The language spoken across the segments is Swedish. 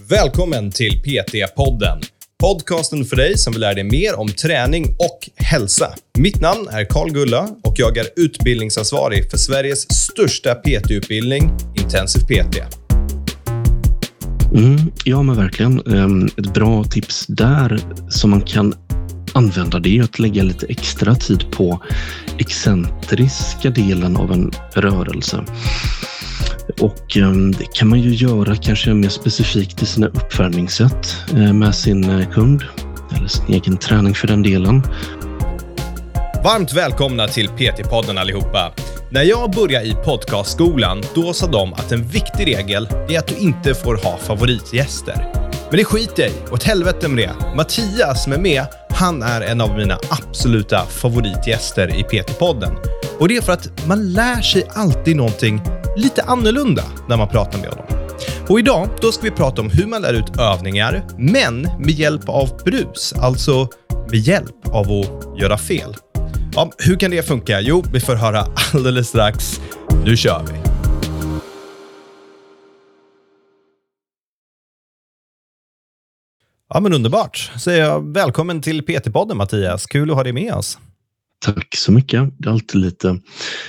Välkommen till PT-podden. Podcasten för dig som vill lära dig mer om träning och hälsa. Mitt namn är Karl Gulla och jag är utbildningsansvarig för Sveriges största PT-utbildning, Intensiv PT. Mm, ja, men verkligen. Ehm, ett bra tips där som man kan använda det är att lägga lite extra tid på excentriska delen av en rörelse. Och ehm, det kan man ju göra kanske mer specifikt i sina uppvärmningssätt eh, med sin eh, kund eller sin egen träning för den delen. Varmt välkomna till PT-podden allihopa. När jag började i podcastskolan, då sa de att en viktig regel är att du inte får ha favoritgäster. Men det skiter jag i. Åt helvete med det. Mattias som är med, han är en av mina absoluta favoritgäster i PT-podden. Och det är för att man lär sig alltid någonting lite annorlunda när man pratar med honom. Och idag då ska vi prata om hur man lär ut övningar, men med hjälp av brus, alltså med hjälp av att göra fel. Ja, hur kan det funka? Jo, vi får höra alldeles strax. Nu kör vi! Ja, men underbart. Så jag välkommen till PT-podden Mattias. Kul att ha dig med oss. Tack så mycket. Det är alltid lite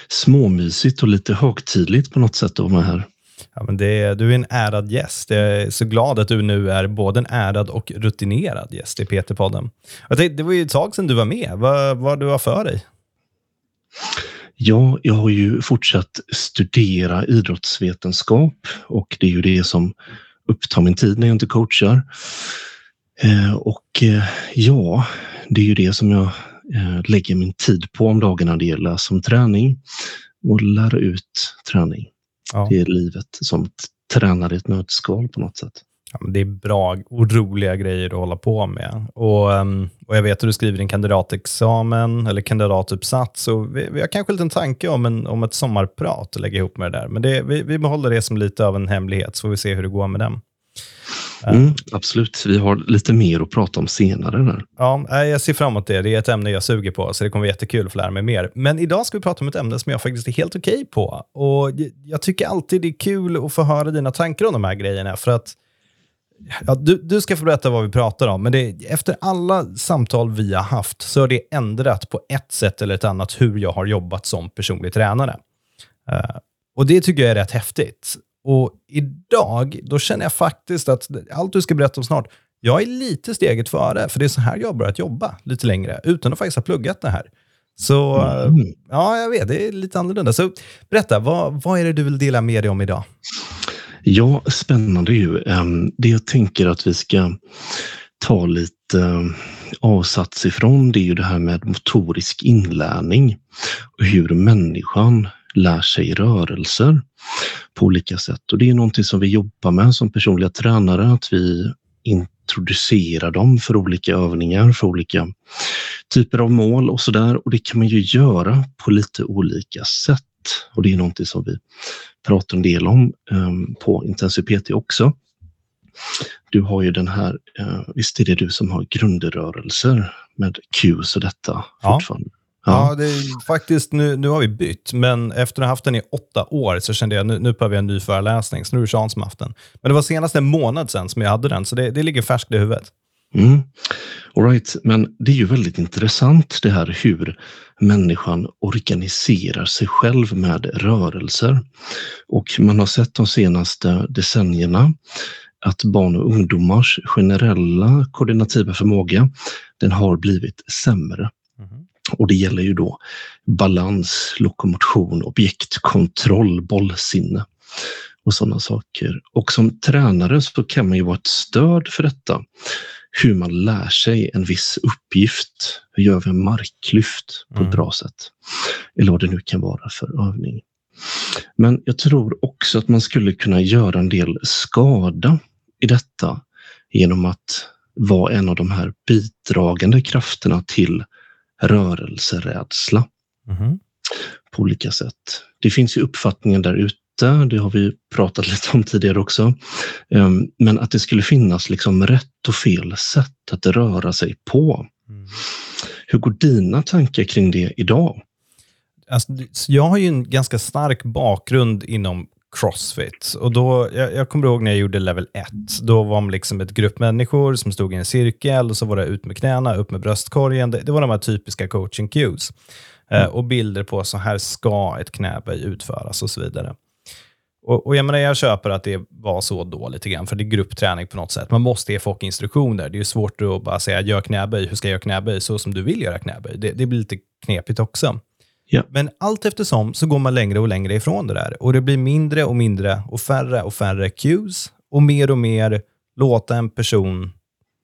småmysigt och lite högtidligt på något sätt att vara här. Ja, men det, du är en ärad gäst. Jag är så glad att du nu är både en ärad och rutinerad gäst i PT-podden. Det var ju ett tag sedan du var med. Vad, vad du har för dig? Ja, jag har ju fortsatt studera idrottsvetenskap och det är ju det som upptar min tid när jag inte coachar. Eh, och eh, ja, det är ju det som jag lägger min tid på om dagarna. Det är läsa om träning och lära ut träning. Ja. Det är livet som tränare i ett nötskal på något sätt. Ja, det är bra och roliga grejer att hålla på med. Och, ehm, och Jag vet att du skriver din kandidatexamen eller kandidatuppsats. Och vi, vi har kanske en liten tanke om, en, om ett sommarprat att lägga ihop med det där. Men det, vi, vi behåller det som lite av en hemlighet, så får vi se hur det går med den. Mm, absolut, vi har lite mer att prata om senare. Där. Ja, jag ser fram emot det. Det är ett ämne jag suger på, så det kommer vara jättekul att lära mig mer. Men idag ska vi prata om ett ämne som jag faktiskt är helt okej okay på. Och Jag tycker alltid det är kul att få höra dina tankar om de här grejerna, för att Ja, du, du ska få berätta vad vi pratar om, men det, efter alla samtal vi har haft så har det ändrat på ett sätt eller ett annat hur jag har jobbat som personlig tränare. Uh, och Det tycker jag är rätt häftigt. Och idag, då känner jag faktiskt att allt du ska berätta om snart, jag är lite steget före, för det är så här jag har börjat jobba lite längre, utan att faktiskt ha pluggat det här. Så mm. ja, jag vet, det är lite annorlunda. Så berätta, vad, vad är det du vill dela med dig om idag? Ja, spännande ju. Ehm, det jag tänker att vi ska ta lite ehm, avsats ifrån, det är ju det här med motorisk inlärning och hur människan lär sig rörelser på olika sätt. Och det är någonting som vi jobbar med som personliga tränare, att vi introducerar dem för olika övningar, för olika typer av mål och så där. Och det kan man ju göra på lite olika sätt. Och det är någonting som vi pratar en del om um, på PT också. Du har ju den här, uh, visst är det du som har grundrörelser med Qs och detta ja. fortfarande? Ja, det är faktiskt, nu, nu har vi bytt, men efter att ha haft den i åtta år så kände jag nu, nu behöver jag en ny föreläsning. Så nu är det Sean som haft den. Men det var senast en månad sedan som jag hade den, så det, det ligger färskt i huvudet. Mm. All right. Men det är ju väldigt intressant det här hur människan organiserar sig själv med rörelser. Och man har sett de senaste decennierna att barn och ungdomars generella koordinativa förmåga den har blivit sämre. Mm. Och det gäller ju då balans, lokomotion, objektkontroll, bollsinne och sådana saker. Och som tränare så kan man ju vara ett stöd för detta. Hur man lär sig en viss uppgift. Hur gör vi en marklyft på mm. ett bra sätt? Eller vad det nu kan vara för övning. Men jag tror också att man skulle kunna göra en del skada i detta genom att vara en av de här bidragande krafterna till rörelserädsla mm. på olika sätt. Det finns ju uppfattningen där ute, det har vi pratat lite om tidigare också, ehm, men att det skulle finnas liksom rätt och fel sätt att röra sig på. Mm. Hur går dina tankar kring det idag? Alltså, jag har ju en ganska stark bakgrund inom crossfit. Och då, jag, jag kommer ihåg när jag gjorde level 1. Då var man liksom ett grupp människor som stod i en cirkel och så var det ut med knäna, upp med bröstkorgen. Det, det var de här typiska coaching cues. Eh, och bilder på så här ska ett knäböj utföras och så vidare. Och, och jag, menar, jag köper att det var så då lite grann, för det är gruppträning på något sätt. Man måste ge folk instruktioner. Det är svårt att bara säga, gör knäböj, hur ska jag göra knäböj? Så som du vill göra knäböj. Det, det blir lite knepigt också. Ja. Men allt eftersom så går man längre och längre ifrån det där. Och det blir mindre och mindre och färre och färre cues och mer och mer låta en person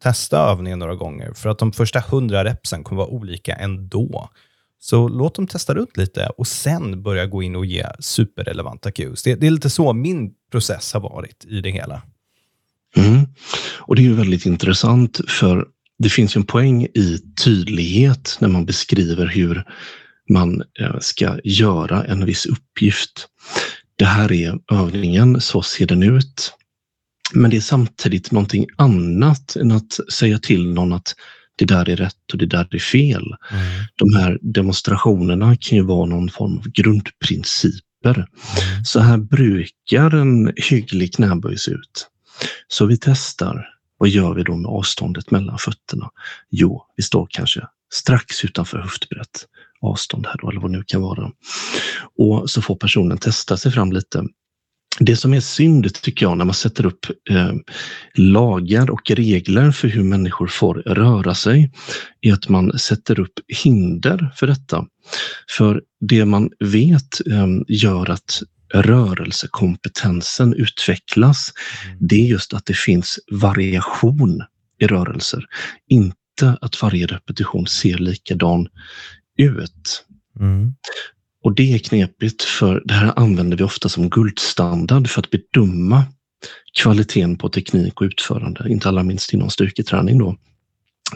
testa övningen några gånger. För att de första hundra repsen kommer vara olika ändå. Så låt dem testa runt lite och sen börja gå in och ge superrelevanta cues. Det, det är lite så min process har varit i det hela. Mm. Och det är ju väldigt intressant för det finns ju en poäng i tydlighet när man beskriver hur man eh, ska göra en viss uppgift. Det här är övningen, så ser den ut. Men det är samtidigt någonting annat än att säga till någon att det där är rätt och det där är fel. Mm. De här demonstrationerna kan ju vara någon form av grundprinciper. Mm. Så här brukar en hygglig knäböj se ut. Så vi testar. Vad gör vi då med avståndet mellan fötterna? Jo, vi står kanske strax utanför höftbrett avstånd här då, eller vad det nu kan vara. Och så får personen testa sig fram lite. Det som är synd tycker jag när man sätter upp eh, lagar och regler för hur människor får röra sig är att man sätter upp hinder för detta. För det man vet eh, gör att rörelsekompetensen utvecklas. Mm. Det är just att det finns variation i rörelser. Inte att varje repetition ser likadan ut. Mm. Och det är knepigt för det här använder vi ofta som guldstandard för att bedöma kvaliteten på teknik och utförande, inte alla minst inom styrketräning då.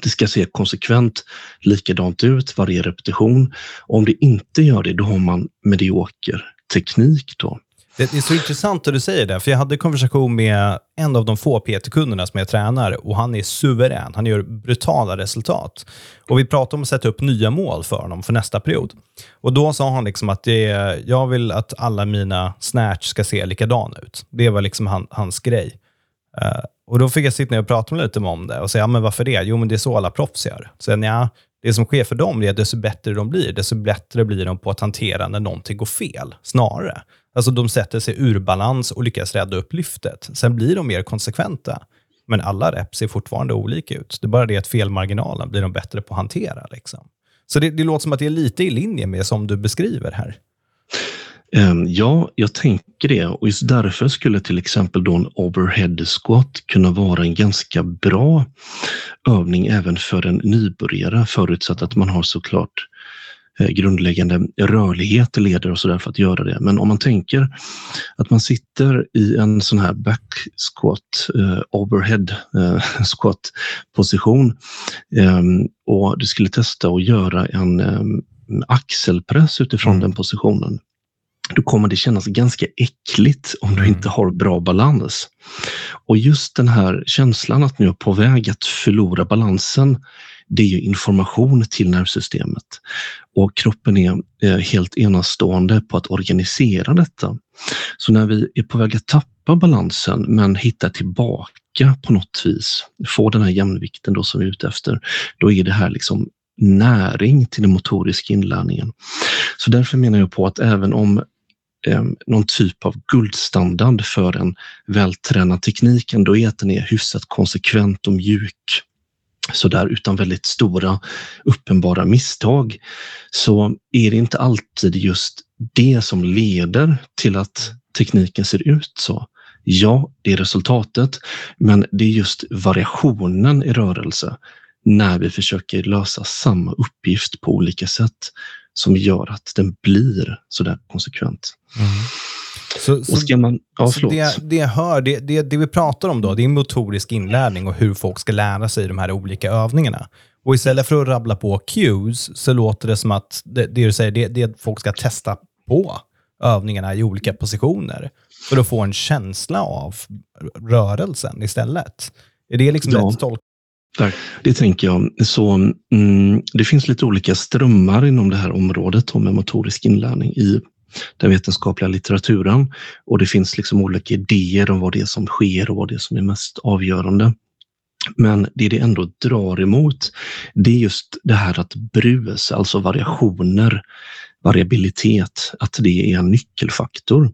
Det ska se konsekvent likadant ut varje repetition. Och om det inte gör det, då har man medioker teknik. Då. Det är så intressant att du säger det, för jag hade konversation med en av de få PT-kunderna som jag tränar och han är suverän. Han gör brutala resultat. Och Vi pratade om att sätta upp nya mål för honom för nästa period. Och Då sa han liksom att det är, jag vill att alla mina snatch ska se likadana ut. Det var liksom han, hans grej. Uh, och Då fick jag sitta ner och prata lite om det och säga, ja, men varför det? Jo, men det är så alla proffs gör. Så ja, det som sker för dem är att desto bättre de blir, desto bättre blir de på att hantera när någonting går fel, snarare. Alltså de sätter sig ur balans och lyckas rädda upp lyftet. Sen blir de mer konsekventa. Men alla rep ser fortfarande olika ut. Det är bara det att felmarginalen blir de bättre på att hantera. Liksom. Så det, det låter som att det är lite i linje med som du beskriver här. Ehm, ja, jag tänker det och just därför skulle till exempel då en overhead squat kunna vara en ganska bra övning även för en nybörjare förutsatt att man har såklart Eh, grundläggande rörlighet i leder och sådär för att göra det. Men om man tänker att man sitter i en sån här back squat, eh, overhead eh, squat position eh, och du skulle testa att göra en eh, axelpress utifrån mm. den positionen då kommer det kännas ganska äckligt om du mm. inte har bra balans. Och just den här känslan att nu är på väg att förlora balansen det är information till nervsystemet. Och kroppen är eh, helt enastående på att organisera detta. Så när vi är på väg att tappa balansen men hittar tillbaka på något vis, få den här jämvikten då som vi är ute efter, då är det här liksom näring till den motoriska inlärningen. Så därför menar jag på att även om Eh, någon typ av guldstandard för en vältränad teknik ändå är att den är hyfsat konsekvent och mjuk. Sådär utan väldigt stora uppenbara misstag. Så är det inte alltid just det som leder till att tekniken ser ut så. Ja, det är resultatet, men det är just variationen i rörelse när vi försöker lösa samma uppgift på olika sätt som gör att den blir så där konsekvent. Mm. Så, så, man, ja, så det, det, hör, det, det, det vi pratar om då, det är motorisk inlärning och hur folk ska lära sig de här olika övningarna. Och istället för att rabbla på cues så låter det som att det, det du säger, det, det folk ska testa på övningarna i olika positioner för att få en känsla av rörelsen istället. Är det liksom ja. rätt Tack. Det tänker jag. Så, mm, det finns lite olika strömmar inom det här området med motorisk inlärning i den vetenskapliga litteraturen och det finns liksom olika idéer om vad det är som sker och vad det är som är mest avgörande. Men det det ändå drar emot, det är just det här att brus, alltså variationer, variabilitet, att det är en nyckelfaktor.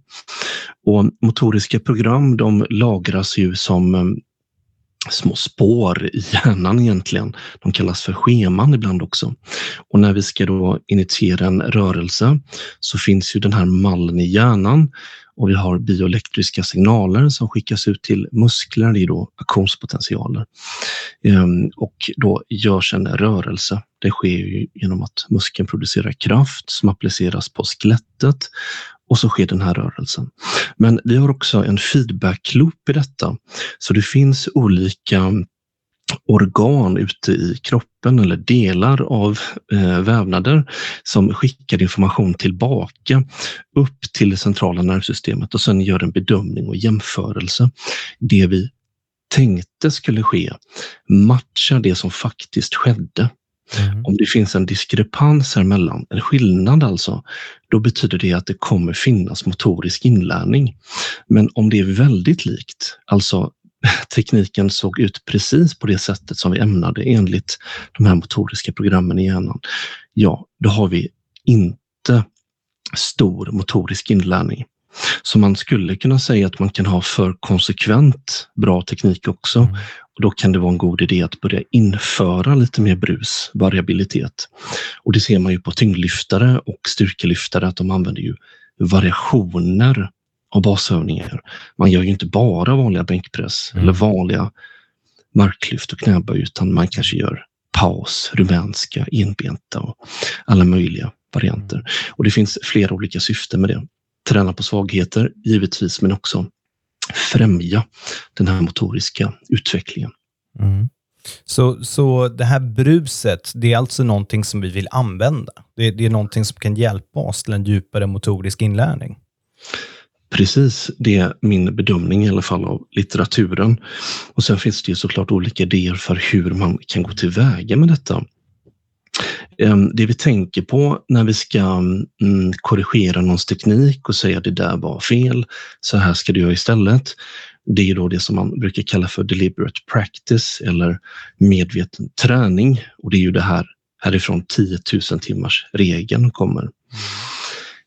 Och motoriska program, de lagras ju som små spår i hjärnan egentligen. De kallas för scheman ibland också. Och när vi ska då initiera en rörelse så finns ju den här mallen i hjärnan och vi har bioelektriska signaler som skickas ut till muskler, det är då aktionspotentialer. Ehm, och då görs en rörelse. Det sker ju genom att muskeln producerar kraft som appliceras på skelettet och så sker den här rörelsen. Men vi har också en feedback-loop i detta. Så det finns olika organ ute i kroppen eller delar av eh, vävnader som skickar information tillbaka upp till det centrala nervsystemet och sen gör en bedömning och jämförelse. Det vi tänkte skulle ske matchar det som faktiskt skedde. Mm. Om det finns en diskrepans emellan, en skillnad alltså, då betyder det att det kommer finnas motorisk inlärning. Men om det är väldigt likt, alltså tekniken såg ut precis på det sättet som vi ämnade enligt de här motoriska programmen i hjärnan, ja, då har vi inte stor motorisk inlärning. Så man skulle kunna säga att man kan ha för konsekvent bra teknik också. Mm. Och Då kan det vara en god idé att börja införa lite mer brus, variabilitet. Och det ser man ju på tyngdlyftare och styrkelyftare att de använder ju variationer av basövningar. Man gör ju inte bara vanliga bänkpress mm. eller vanliga marklyft och knäböj utan man kanske gör paus, rumänska, enbenta och alla möjliga varianter. Mm. Och det finns flera olika syften med det. Träna på svagheter givetvis, men också främja den här motoriska utvecklingen. Mm. Så, så det här bruset, det är alltså någonting som vi vill använda? Det, det är någonting som kan hjälpa oss till en djupare motorisk inlärning? Precis, det är min bedömning i alla fall av litteraturen. Och sen finns det ju såklart olika idéer för hur man kan gå tillväga med detta. Ehm, det vi tänker på när vi ska mm, korrigera någons teknik och säga att det där var fel, så här ska du göra istället. Det är då det som man brukar kalla för deliberate practice eller medveten träning. Och det är ju det här härifrån 10 000 timmars regeln kommer. Mm.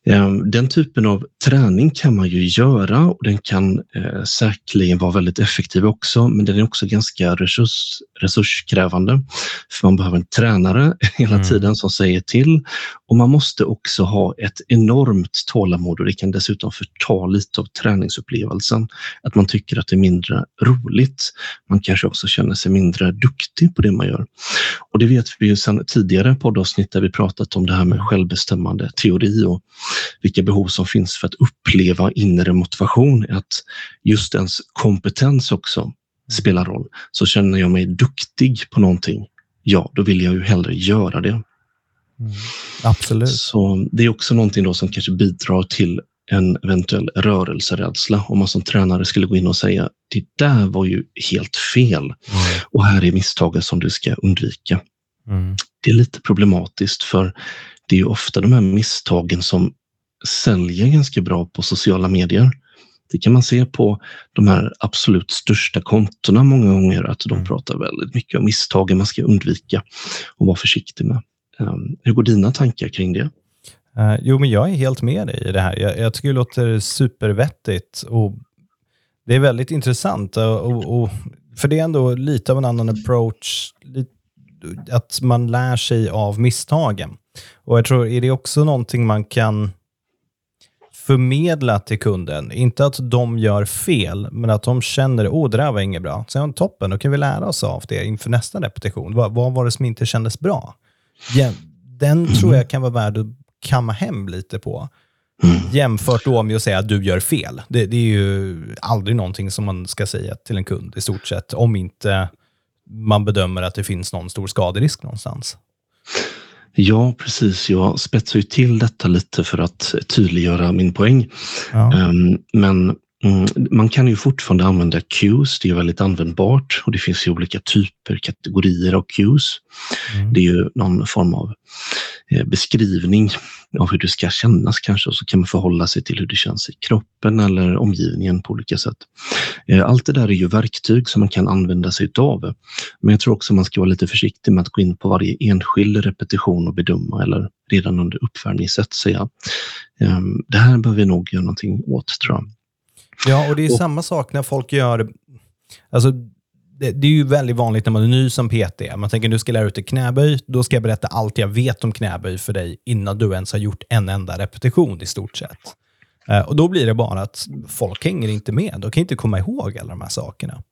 Ehm, den typen av träning kan man ju göra och den kan eh, säkerligen vara väldigt effektiv också, men den är också ganska resurs, resurskrävande. För man behöver en tränare hela mm. tiden som säger till och man måste också ha ett enormt tålamod och det kan dessutom förta lite av träningsupplevelsen. Att man tycker att det är mindre roligt. Man kanske också känner sig mindre duktig på det man gör. Och det vet vi ju sedan tidigare poddavsnitt där vi pratat om det här med självbestämmande teori och vilka behov som finns för att uppleva inre motivation. Att just ens kompetens också spelar roll. Så känner jag mig duktig på någonting, ja, då vill jag ju hellre göra det. Mm, absolut. Så det är också någonting då som kanske bidrar till en eventuell rörelserädsla om man som tränare skulle gå in och säga det där var ju helt fel mm. och här är misstaget som du ska undvika. Mm. Det är lite problematiskt för det är ju ofta de här misstagen som säljer ganska bra på sociala medier. Det kan man se på de här absolut största kontona många gånger, att de mm. pratar väldigt mycket om misstagen man ska undvika och vara försiktig med. Um, hur går dina tankar kring det? Uh, jo, men jag är helt med dig i det här. Jag, jag tycker det låter supervettigt och det är väldigt intressant. Och, och, och, för det är ändå lite av en annan approach, att man lär sig av misstagen. Och jag tror, är det också någonting man kan förmedla till kunden. Inte att de gör fel, men att de känner att oh, det där var inget bra. Sen toppen, då kan vi lära oss av det inför nästa repetition. Vad, vad var det som inte kändes bra? Den mm. tror jag kan vara värd att kamma hem lite på. Mm. Jämfört då med att säga att du gör fel. Det, det, är ju aldrig någonting som man ska säga till en kund i stort sett, om inte man bedömer att det finns någon stor skaderisk någonstans. Ja, precis. Jag spetsar ju till detta lite för att tydliggöra min poäng. Ja. Um, men mm, man kan ju fortfarande använda cues. Det är väldigt användbart och det finns ju olika typer, kategorier av cues. Mm. Det är ju någon form av beskrivning av hur det ska kännas kanske och så kan man förhålla sig till hur det känns i kroppen eller omgivningen på olika sätt. Eh, allt det där är ju verktyg som man kan använda sig av. Men jag tror också man ska vara lite försiktig med att gå in på varje enskild repetition och bedöma eller redan under uppvärmningssätt säga ehm, det här behöver vi nog göra någonting åt tror jag. Ja, och det är och, samma sak när folk gör Alltså, det, det, är ju väldigt vanligt när man är ny som PT. Man tänker du ska lära ut dig knäböj, då ska jag berätta allt jag vet om knäböj för dig innan du ens har gjort en enda repetition i stort sett. Uh, och Då blir det bara att folk hänger inte med. De kan inte komma ihåg alla de här sakerna.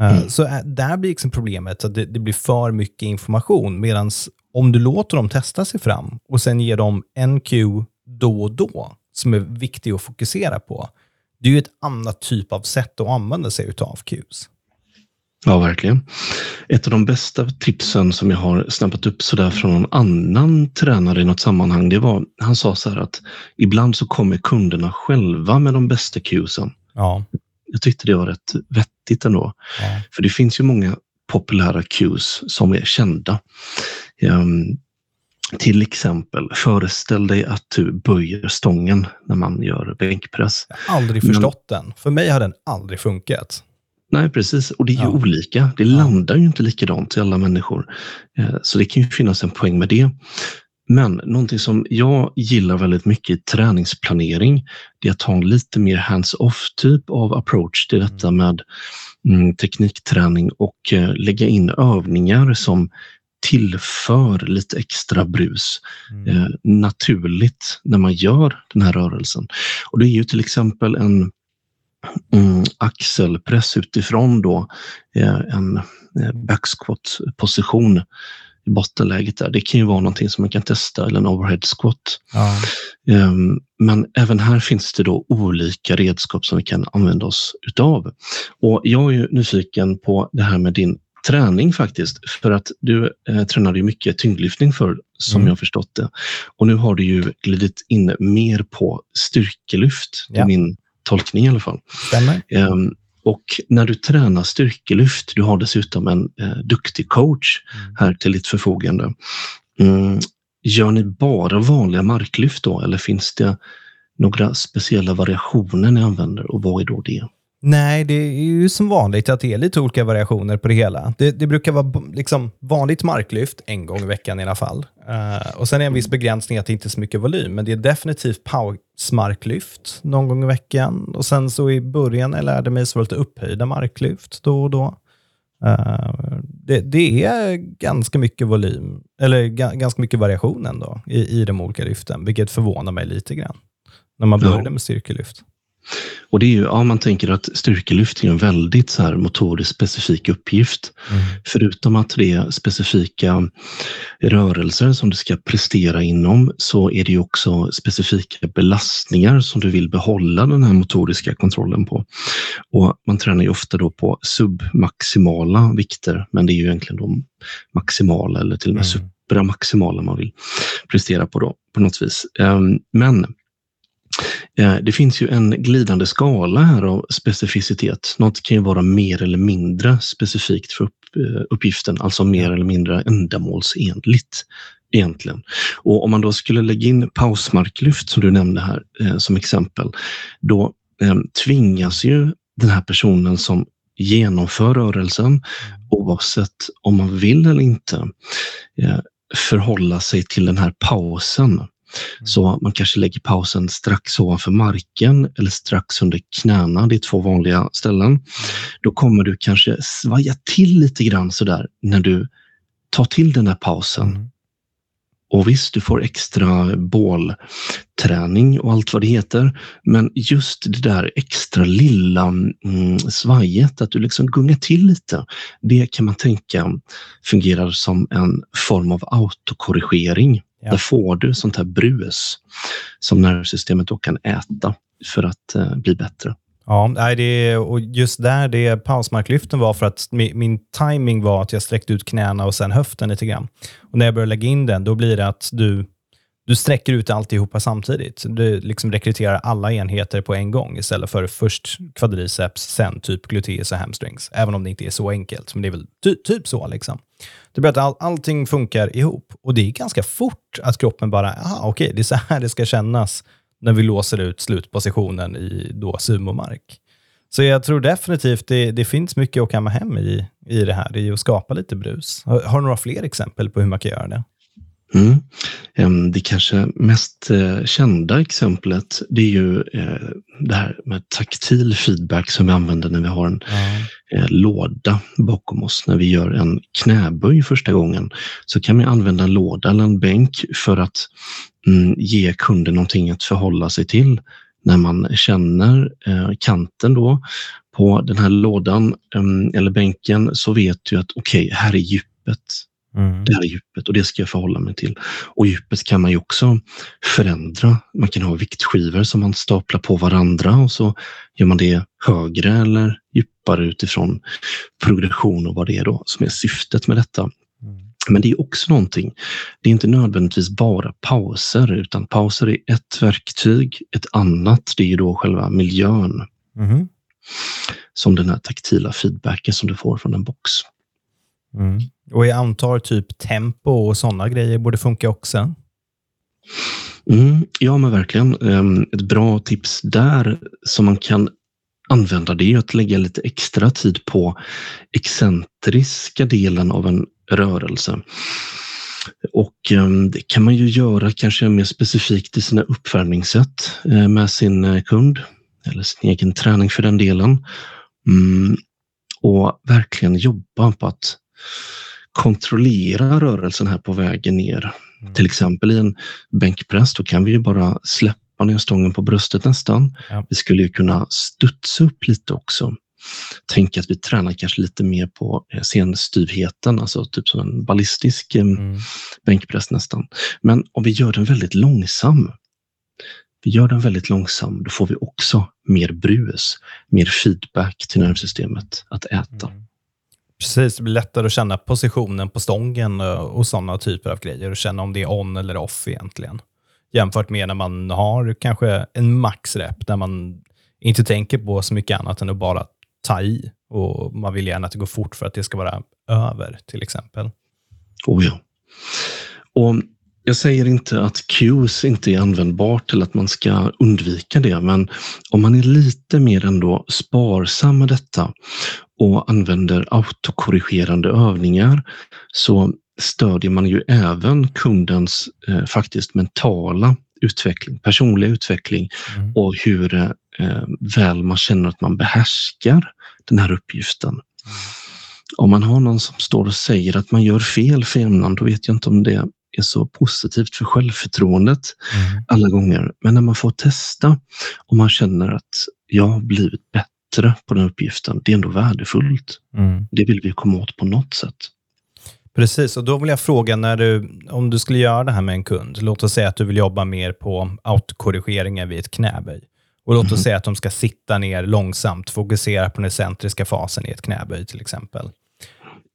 Uh, mm. Så uh, där blir liksom problemet att det, det, blir för mycket information. Medan om du låter dem testa sig fram och sen ger dem en cue då och då som är viktig att fokusera på, det är ju ett annat typ av sätt att använda sig av cues. Ja, verkligen. Ett av de bästa tipsen som jag har snappat upp sådär från någon annan tränare i något sammanhang, det var, han sa så här att ibland så kommer kunderna själva med de bästa cuesen. Ja. Jag tyckte det var rätt vettigt ändå. Ja. För det finns ju många populära cues som är kända. Um, till exempel, föreställ dig att du böjer stången när man gör bänkpress. Jag har aldrig förstått Men, den. För mig har den aldrig funkat. Nej, precis. Och det är ju ja. olika. Det ja. landar ju inte likadant till alla människor. Eh, så det kan ju finnas en poäng med det. Men någonting som jag gillar väldigt mycket i träningsplanering, det är att ha en lite mer hands-off typ av approach till detta mm. med mm, teknikträning och eh, lägga in övningar som tillför lite extra brus mm. eh, naturligt när man gör den här rörelsen. Och det är ju till exempel en axelpress utifrån då, eh, en eh, backsquat position i bottenläget där. Det kan ju vara någonting som man kan testa eller en overhead squat. Ja. Um, men även här finns det då olika redskap som vi kan använda oss utav. Och jag är ju nyfiken på det här med din träning faktiskt. För att du eh, tränade ju mycket tyngdlyftning för som mm. jag förstått det. Och nu har du ju glidit in mer på styrkelyft. Ja. min tolkning i alla fall. Um, och när du tränar styrkelyft, du har dessutom en eh, duktig coach mm. här till ditt förfogande. Mm, gör ni bara vanliga marklyft då eller finns det några speciella variationer ni använder och vad är då det? Nej, det är ju som vanligt att det är lite olika variationer på det hela. Det, det brukar vara liksom vanligt marklyft en gång i veckan i alla fall. Uh, och Sen är en viss begränsning att det inte är så mycket volym, men det är definitivt pausmarklyft någon gång i veckan. Och Sen så i början när jag lärde mig så var det lite upphöjda marklyft då och då. Uh, det, det, är ganska mycket volym, eller ganska mycket variation ändå i, i de olika lyften, vilket förvånar mig lite grann när man började med styrkelyft. Och det är ju, ja, man tänker att styrkelyftning är en väldigt så här motoriskt specifik uppgift. Mm. Förutom att det är specifika rörelser som du ska prestera inom så är det ju också specifika belastningar som du vill behålla den här motoriska kontrollen på. Och man tränar ju ofta då på submaximala vikter, men det är ju egentligen de maximala eller till och med mm. supramaximala man vill prestera på då, på något vis. Ehm, men det finns ju en glidande skala här av specificitet. Något kan ju vara mer eller mindre specifikt för eh, uppgiften, alltså mer eller mindre ändamålsenligt egentligen. Och om man då skulle lägga in pausmarklyft som du nämnde här eh, som exempel, då tvingas ju den här personen som genomför rörelsen, mm. oavsett om man vill eller inte, förhålla sig till den här pausen. Så man kanske lägger pausen strax ovanför marken eller strax under knäna. Det är två vanliga ställen. Mm. Då kommer du kanske svaja till lite grann sådär när du tar till den här pausen. Mm. Och visst, du får extra bålträning och allt vad det heter. Men just det där extra lilla mm, svajet, att du liksom gungar till lite, det kan man tänka fungerar som en form av autokorrigering. Ja. Där får du sånt här brus som nervsystemet då kan äta för att eh, bli bättre. Ja, det, och just där det pausmarklyften var för att min, min timing var att jag sträckte ut knäna och sen höften lite grann. Och när jag börjar lägga in den, då blir det att du, du sträcker ut alltihopa samtidigt. Du liksom rekryterar alla enheter på en gång istället för först kvadriceps, sen typ gluteus och hamstrings. Även om det inte är så enkelt, men det är väl ty typ så. Liksom. Det blir att all, allting funkar ihop och det är ganska fort att kroppen bara, aha, okej, det är så här det ska kännas när vi låser ut slutpositionen i då sumomark. Så jag tror definitivt det, det finns mycket att kamma hem i, i det här, i att skapa lite brus. Har, har du några fler exempel på hur man kan göra det? Mm. Det kanske mest eh, kända exemplet det är ju eh, det här med taktil feedback som vi använder när vi har en mm. låda bakom oss. När vi gör en knäböj första gången så kan vi använda en låda eller en bänk för att mm, ge kunden någonting att förhålla sig till. När man känner kanten då på den här lådan eller bänken så vet du att okej, okay, här är djupet Mm. Det här är djupet och det ska jag förhålla mig till. Och djupet kan man ju också förändra. Man kan ha viktskivor som man staplar på varandra och så gör man det högre eller djupare utifrån progression och vad det är då som är syftet med detta. Mm. Men det är också någonting. Det är inte nödvändigtvis bara pauser, utan pauser är ett verktyg. Ett annat, det är ju då själva miljön. Mm. Som den här taktila feedbacken som du får från en box. Mm. Och jag antar typ tempo och sådana grejer borde funka också? Mm, ja, men verkligen. Ehm, ett bra tips där som man kan använda det är att lägga lite extra tid på excentriska delen av en rörelse. Och ehm, det kan man ju göra kanske mer specifikt i sina uppvärmningssätt eh, med sin eh, kund eller sin egen träning för den delen. Mm, och verkligen jobba på att kontrollera rörelsen här på vägen ner. Mm. Till exempel i en bänkpress, då kan vi ju bara släppa ner stången på bröstet nästan. Ja. Vi skulle ju kunna studsa upp lite också. Tänk att vi tränar kanske lite mer på eh, senstyvheten, alltså typ som en ballistisk eh, mm. bänkpress nästan. Men om vi gör den väldigt långsam, vi gör den väldigt långsam, då får vi också mer brus, mer feedback till nervsystemet att äta. Mm. Precis, det blir lättare att känna positionen på stången eh, och sådana typer av grejer och känna om det är on eller off egentligen. Jämfört med när man har kanske en maxrep där man inte tänker på så mycket annat än att bara ta i och man vill gärna att det går fort för att det ska vara över till exempel. Oh ja. Och jag säger inte att cues inte är användbart eller att man ska undvika det, men om man är lite mer ändå sparsam med detta och använder autokorrigerande övningar så stödjer man ju även kundens eh, faktiskt mentala utveckling, personliga utveckling mm. och hur eh, väl man känner att man behärskar den här uppgiften. Mm. Om man har någon som står och säger att man gör fel för jämnan, då vet jag inte om det är så positivt för självförtroendet mm. alla gånger. Men när man får testa och man känner att jag har blivit bättre på den uppgiften, det är ändå värdefullt. Mm. Det vill vi komma åt på något sätt. Precis, och då vill jag fråga, när du, om du skulle göra det här med en kund, låt oss säga att du vill jobba mer på autokorrigeringar vid ett knäböj. Och låt oss mm. säga att de ska sitta ner långsamt, fokusera på den centriska fasen i ett knäböj till exempel.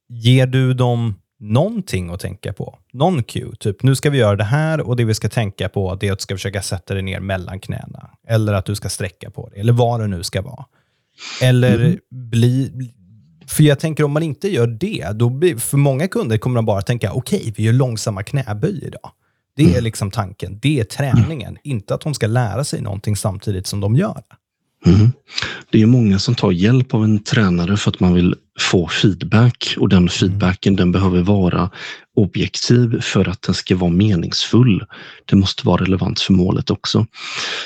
Ger du dem någonting att tänka på? Någon cue? Typ, nu ska vi göra det här och det vi ska tänka på det är att du ska försöka sätta dig ner mellan knäna. Eller att du ska sträcka på det, eller vad det nu ska vara. Eller mm. bli... För jag tänker om man inte gör det, då blir, för många kunder kommer de bara tänka, okej, okay, vi gör långsamma knäböj idag. Det är mm. liksom tanken. Det är träningen. Inte att de ska lära sig någonting samtidigt som de gör det. Mm. Det är många som tar hjälp av en tränare för att man vill få feedback och den mm. feedbacken den behöver vara objektiv för att den ska vara meningsfull. Det måste vara relevant för målet också.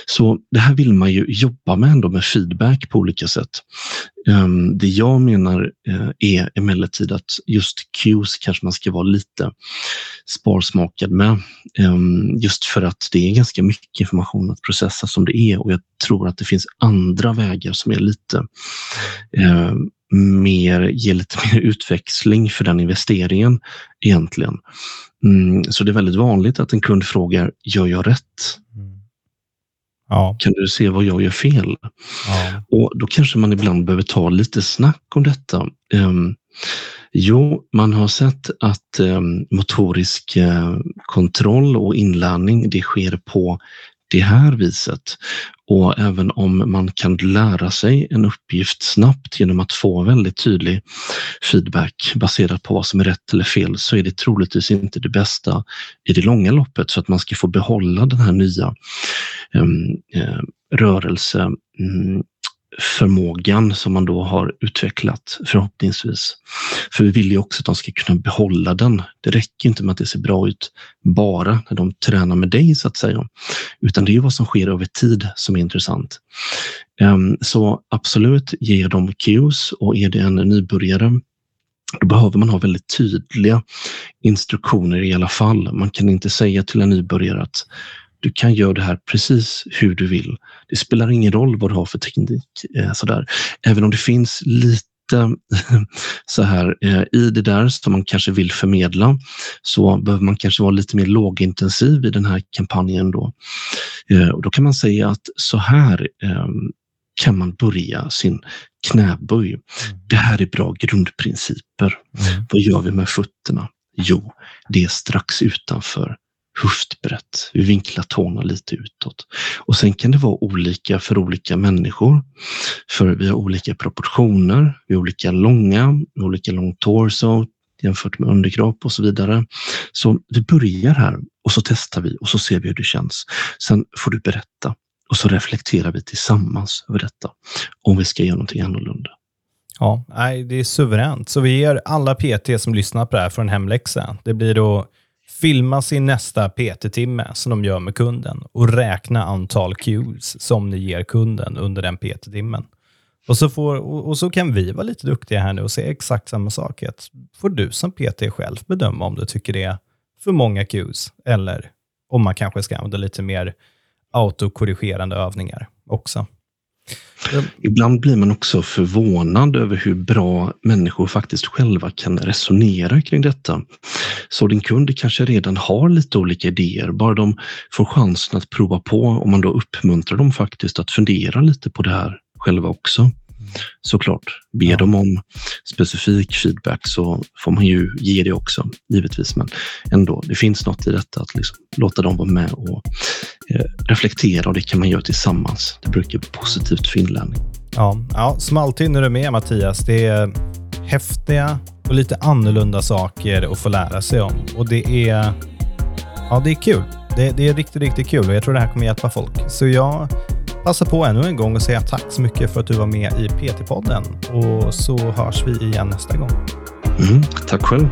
Så det här vill man ju jobba med ändå med feedback på olika sätt. Ehm, det jag menar eh, är emellertid att just cues kanske man ska vara lite sparsmakad med. Ehm, just för att det är ganska mycket information att processa som det är och jag tror att det finns andra vägar som är lite ehm, mer, ge lite mer utväxling för den investeringen egentligen. Mm, så det är väldigt vanligt att en kund frågar, gör jag rätt? Mm. Ja. Kan du se vad jag gör fel? Ja. Och Då kanske man ibland behöver ta lite snack om detta. Um, Jo, man har sett att eh, motorisk eh, kontroll och inlärning, det sker på det här viset. Och även om man kan lära sig en uppgift snabbt genom att få väldigt tydlig feedback baserat på vad som är rätt eller fel så är det troligtvis inte det bästa i det långa loppet för att man ska få behålla den här nya um, rörelse um, förmågan som man då har utvecklat förhoppningsvis. För vi vill ju också att de ska kunna behålla den. Det räcker inte med att det ser bra ut bara när de tränar med dig så att säga, utan det är vad som sker över tid som är intressant. Ehm, så absolut, ge dem cues och är det en nybörjare då behöver man ha väldigt tydliga instruktioner i alla fall. Man kan inte säga till en nybörjare att du kan göra det här precis hur du vill. Det spelar ingen roll vad du har för teknik. Eh, sådär. Även om det finns lite så här eh, i det där som man kanske vill förmedla så behöver man kanske vara lite mer lågintensiv i den här kampanjen då. Eh, och då kan man säga att så här ehm, kan man börja sin knäböj. Mm. Det här är bra grundprinciper. Mm. Vad gör vi med fötterna? Jo, det är strax utanför höftbrett. Vi vinklar tårna lite utåt. Och sen kan det vara olika för olika människor. För vi har olika proportioner, vi är olika långa, olika lång torso jämfört med underkropp och så vidare. Så vi börjar här och så testar vi och så ser vi hur det känns. Sen får du berätta och så reflekterar vi tillsammans över detta om vi ska göra någonting annorlunda. Ja, det är suveränt. Så vi ger alla PT som lyssnar på det här för en hemläxa. Det blir då filma sin nästa PT-timme som de gör med kunden och räkna antal cues som ni ger kunden under den PT-timmen. Och så, får, och så kan vi vara lite duktiga här nu och säga exakt samma sak. Att får du som PT själv bedöma om du tycker det är för många cues eller om man kanske ska använda lite mer autokorrigerande övningar också. Ibland blir man också förvånad över hur bra människor faktiskt själva kan resonera kring detta. Så din kund kanske redan har lite olika idéer, bara de får chansen att prova på och man då uppmuntrar dem faktiskt att fundera lite på det här själva också såklart. Ber ja. de om specifik feedback så får man ju ge det också, givetvis. Men ändå, det finns något i detta att liksom låta dem vara med och reflektera och det kan man göra tillsammans. Det brukar vara positivt för inlärning. Ja, ja som alltid när du är med Mattias, det är häftiga och lite annorlunda saker att få lära sig om. Och det är, ja, det är kul. Det, det är riktigt, riktigt kul och jag tror det här kommer hjälpa folk. Så jag passa på ännu en gång och säga tack så mycket för att du var med i PT-podden och så hörs vi igen nästa gång. Mm, tack själv.